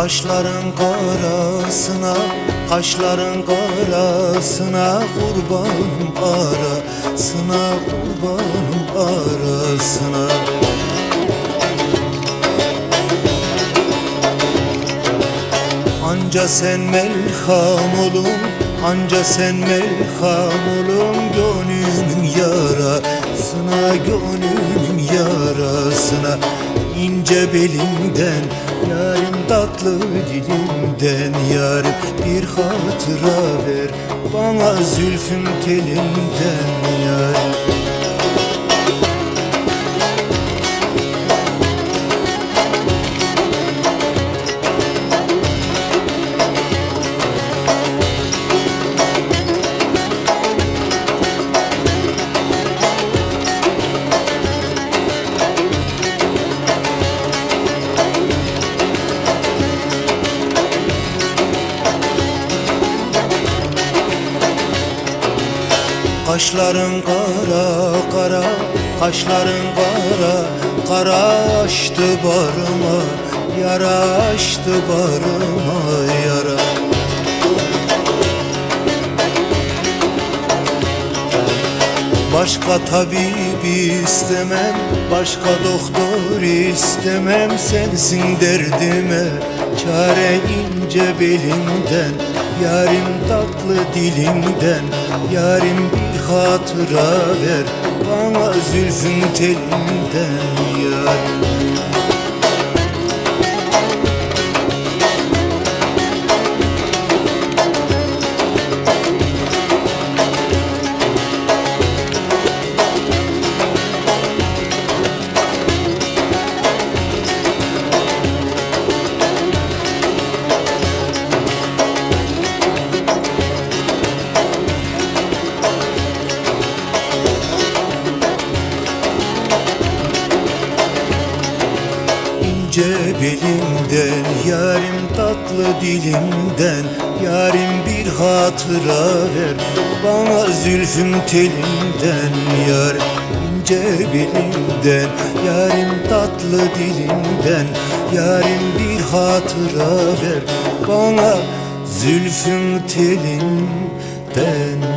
Kaşların karasına, kaşların karasına Kurbanım arasına, kurbanım arasına Anca sen melham olun, anca sen melham olun Gönlümün yarasına, gönlümün yarasına. İnce belimden Yarim tatlı dilimden Yarim. Bir hatıra ver Bana zülfün telinden Yarim Kaşların kara kara, kaşların kara. Kara açtı barıma, yara açtı barıma yara. Başka tabip istemem, başka doktor istemem. Sensin derdime, çare ince belimden Yarim tatlı dilimden, yarim bir hatıra ver. Bana zülfün telinden yarim ince belimden Yarim tatlı dilimden Yarim bir hatıra ver. Bana zülfün telinden Yarim ince belimden Yarim tatlı dilimden Yarim bir hatıra ver. Bana zülfün telinden